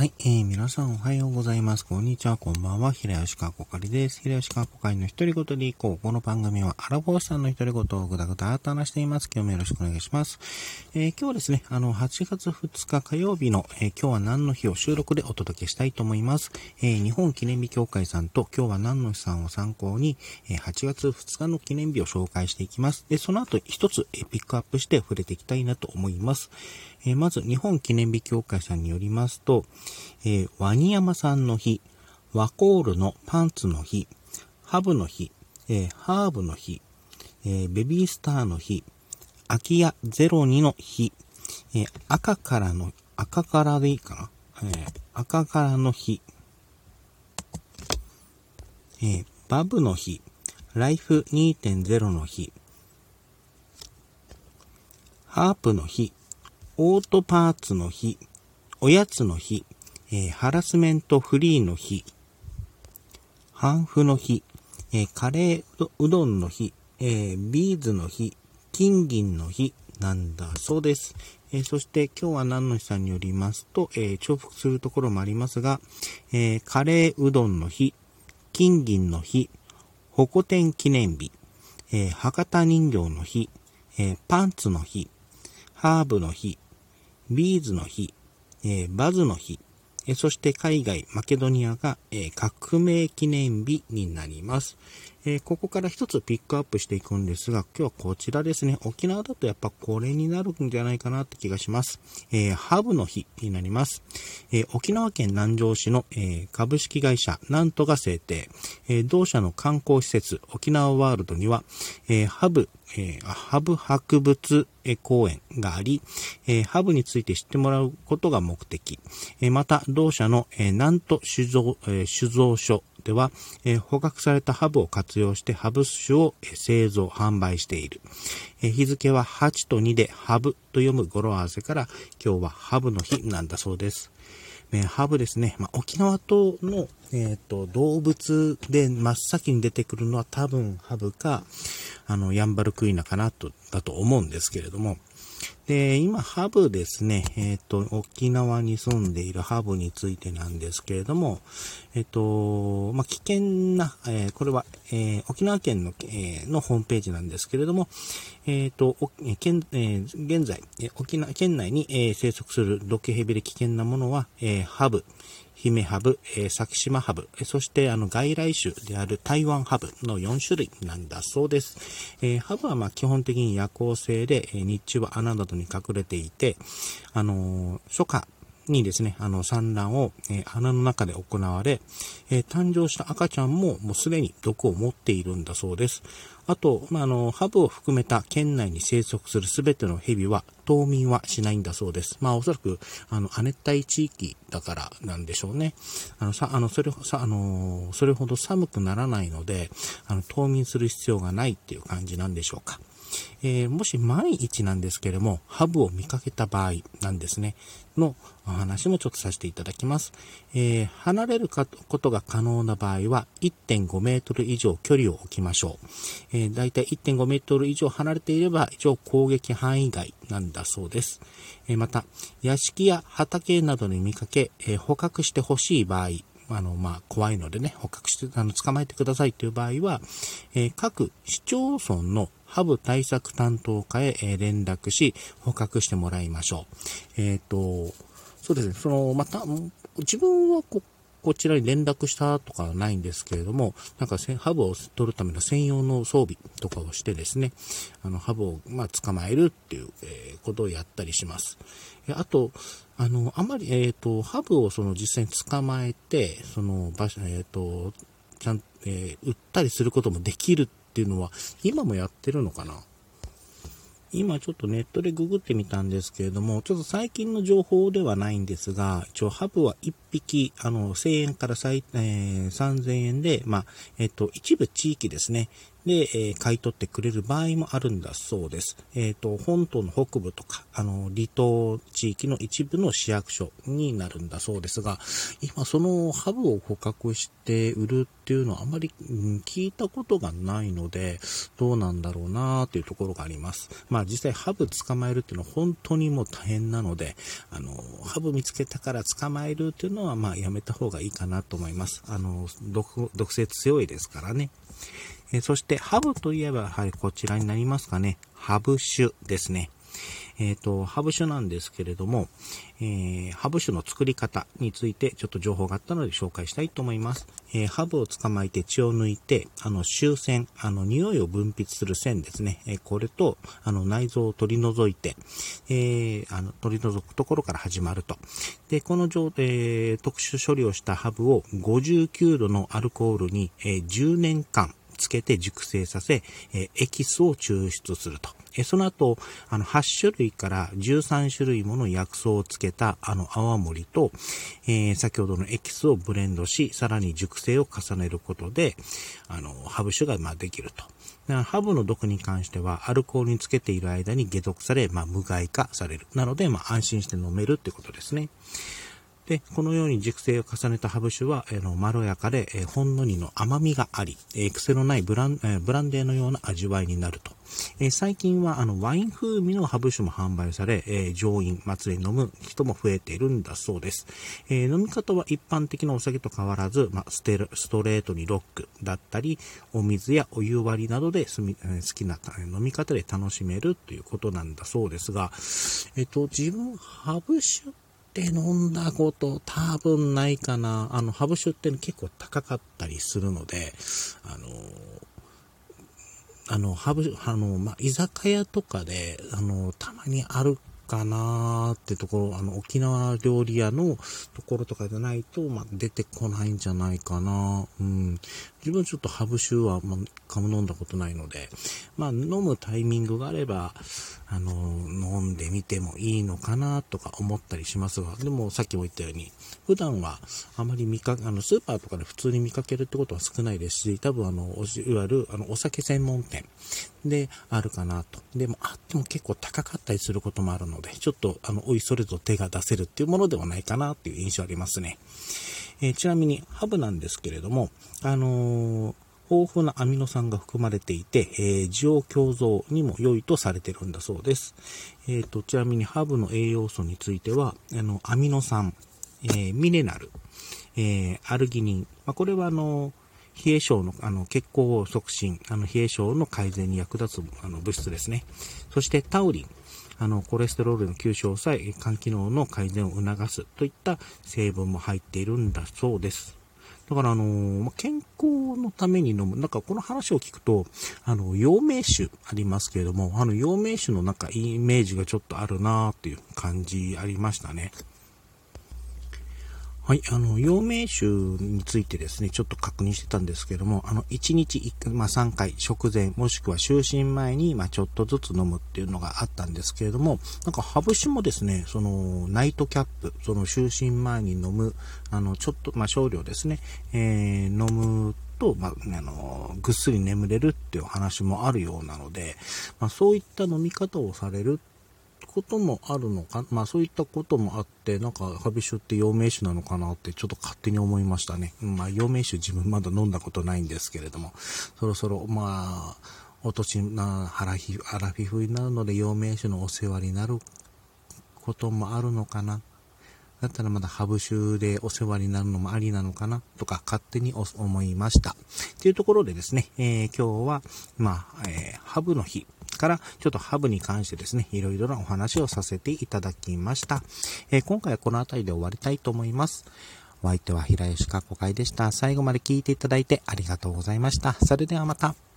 はい、えー、皆さんおはようございます。こんにちは、こんばんは。平吉川こかりです。平吉川こかりの一人ごとでいこう。この番組はアラボーさんの一人ごとをぐだぐだと話しています。今日もよろしくお願いします。えー、今日はですね、あの、8月2日火曜日の、えー、今日は何の日を収録でお届けしたいと思います。えー、日本記念日協会さんと今日は何の日さんを参考に、え8月2日の記念日を紹介していきます。で、その後一つ、えピックアップして触れていきたいなと思います。えまず、日本記念日協会さんによりますと、えー、ワニヤマさんの日、ワコールのパンツの日、ハブの日、えー、ハーブの日、え、ベビースターの日、空き家02の日、え、赤からの、赤からでいいかな、え、赤からの日、え、バブの日、ライフ2.0の日、ハープの日、オートパーツの日、おやつの日、えー、ハラスメントフリーの日、ハンフの日、えー、カレーうどんの日、えー、ビーズの日、金銀の日なんだそうです。えそして今日は何の日さんによりますと、え重複するところもありますが、えカレーうどんの日、金銀の日、ホコ天記念日、え博多人形の日、えパンツの日、ハーブの日、ビーズの日、えバズの日、えそして海外、マケドニアが、え革命記念日になります。えー、ここから一つピックアップしていくんですが、今日はこちらですね。沖縄だとやっぱこれになるんじゃないかなって気がします。えー、ハブの日になります。えー、沖縄県南城市の、え株式会社なんとが制定、え同社の観光施設沖縄ワールドには、えハブ、えハブ博物公園があり、えハブについて知ってもらうことが目的。えまた、同社の、えなんと酒造、え酒造所では、えー、捕獲されたハブを活用してハブ酒を製造、販売している。えー、日付は8と2でハブと読む語呂合わせから今日はハブの日なんだそうです。えー、ハブですね。まあ、沖縄島の、えーと、動物で真っ先に出てくるのは多分ハブか、あの、ヤンバルクイナかなと、だと思うんですけれども、で、今、ハブですね、えっ、ー、と、沖縄に住んでいるハブについてなんですけれども、えっ、ー、と、まあ、危険な、えー、これは、え沖縄県の,、えのホームページなんですけれども、えっ、と、県、え現在、沖縄県内に、え生息する毒ヘビで危険なものは、えハブ、姫ハブ、えー、先島ハブ、そしてあの外来種である台湾ハブの4種類なんだそうです。えー、ハブはまあ基本的に夜行性で、えー、日中は穴などに隠れていて、あの、初夏にですね、あの産卵を、えー、穴の中で行われ、え、誕生した赤ちゃんももうすでに毒を持っているんだそうです。あと、まあ、あの、ハブを含めた県内に生息するすべてのヘビは冬眠はしないんだそうです。まあ、おそらく、あの、亜熱帯地域だからなんでしょうね。あの、さ、あの、それ、さ、あの、それほど寒くならないので、あの、冬眠する必要がないっていう感じなんでしょうか。えー、もし万一なんですけれども、ハブを見かけた場合なんですね、のお話もちょっとさせていただきます。えー、離れることが可能な場合は、1.5メートル以上距離を置きましょう。えー、だいたい1.5メートル以上離れていれば、一応攻撃範囲外なんだそうです。えー、また、屋敷や畑などに見かけ、えー、捕獲してほしい場合、あの、まあ、怖いのでね、捕獲して、あの、捕まえてくださいという場合は、えー、各市町村のハブ対策担当課へ、連絡し、捕獲してもらいましょう。えっ、ー、と、そうですね、その、また、自分はこ、こちらに連絡したとかはないんですけれども、なんかハブを取るための専用の装備とかをしてですね、あの、ハブを、まあ、捕まえるっていう、え、ことをやったりします。あと、あの、あまり、えっ、ー、と、ハブをその実際に捕まえて、その場所、えっ、ー、と、ちゃん、えー、売ったりすることもできるっていうのは、今もやってるのかな？今ちょっとネットでググってみたんですけれども、ちょっと最近の情報ではないんですが、一応ハブは1匹、あの、1000円から最、えー、3000円で、まあ、えっ、と、一部地域ですね、で、えー、買い取ってくれる場合もあるんだそうです。えっ、ー、と、本島の北部とか、あの、離島地域の一部の市役所になるんだそうですが、今そのハブを捕獲して売るっていうのはあまり、うん、聞いたことがないので、どうなんだろうなっていうところがあります。まあ実際ハブ捕まえるっていうのは本当にもう大変なので、あの、ハブ見つけたから捕まえるっていうのはのはまあやめた方がいいかなと思います。あの、毒、毒性強いですからね。えそして、ハブといえば、はい、こちらになりますかね。ハブ酒ですね。えっ、ー、と、ハブ酒なんですけれども、えー、ハブ酒の作り方についてちょっと情報があったので紹介したいと思います。えー、ハブを捕まえて血を抜いて、あの、臭腺、あの、匂いを分泌する線ですね。えー、これと、あの、内臓を取り除いて、えー、あの、取り除くところから始まると。で、この状、え、特殊処理をしたハブを59度のアルコールに、え、10年間、つけて熟成させ、えエキスを抽出すると。えその後、あの、8種類から13種類もの薬草をつけた、あの、泡盛と、えー、先ほどのエキスをブレンドし、さらに熟成を重ねることで、あの、ハブ酒が、まあ、できると。ハブの毒に関しては、アルコールにつけている間に解毒され、まあ、無害化される。なので、まあ、安心して飲めるってことですね。で、このように熟成を重ねたハブ酒は、えー、のまろやかで、え、ほんのりの甘みがあり、え、癖のないブラン,、え、ブランデーのような味わいになると。え、最近はあのワイン風味のハブ酒も販売され、えー、上飲、祭り飲む人も増えているんだそうです。え、飲み方は一般的なお酒と変わらず、まあ、ステストレートにロックだったり、お水やお湯割りなどで好きな飲み方で楽しめるということなんだそうですが、えっ、と、自分、ハブ酒て飲んだこと多分ないかな。あの、ハブ酒って結構高かったりするので、あの、あの、ハブ、あの、まあ、居酒屋とかで、あの、たまにあるかなーってところ、あの、沖縄料理屋のところとかじゃないと、まあ、出てこないんじゃないかな。うん。自分ちょっとハブ酒は、まあ、かも飲んだことないので、まあ、飲むタイミングがあれば、あの、飲んでみてもいいのかなとか思ったりしますが、でもさっきも言ったように、普段はあまり見か、あの、スーパーとかで普通に見かけるってことは少ないですし、多分あの、いわゆる、あの、お酒専門店であるかなと。でも、あっても結構高かったりすることもあるので、ちょっと、あの、おいそれと手が出せるっていうものではないかなっていう印象ありますね。えー、ちなみに、ハブなんですけれども、あのー豊富なアミノ酸が含まれていて、えー、需要共造にも良いとされてるんだそうです。えーと、ちなみにハブの栄養素については、あのアミノ酸、え、ミネラル、え、アルギニン、まあ、これはあの冷え症のあの血行を促進、あの冷え症の改善に役立つあの物質ですね。そしてタウリン、あの、コレステロールの吸収を抑え、肝機能の改善を促すといった成分も入っているんだそうです。だからあのー、健康のために飲む。なんかこの話を聞くと、あの、陽明酒ありますけれども、あの、陽明酒のなんかイメージがちょっとあるなーっていう感じありましたね。はい、あの、陽明酒についてですね、ちょっと確認してたんですけども、あの、1日1回、まあ、3回、食前、もしくは就寝前に、まあ、ちょっとずつ飲むっていうのがあったんですけれども、なんか、ハブ酒もですね、その、ナイトキャップ、その、就寝前に飲む、あの、ちょっと、まあ、少量ですね、えー、飲むと、まあ、あの、ぐっすり眠れるっていう話もあるようなので、まあ、そういった飲み方をされることもあるのか、まあそういったこともあって、なんかハビ酒って陽明酒なのかなってちょっと勝手に思いましたね。まあ陽明酒自分まだ飲んだことないんですけれども、そろそろまあ、お年な、腹ひ、アラフィフになるので陽明酒のお世話になることもあるのかな？だったらまだハブ酒でお世話になるのもありなのかな？とか勝手に思いました。というところでですね、えー、今日は、まあ、えー、ハブの日から、ちょっとハブに関してですね、いろいろなお話をさせていただきました。えー、今回はこの辺りで終わりたいと思います。お相手は平吉かこ会でした。最後まで聞いていただいてありがとうございました。それではまた。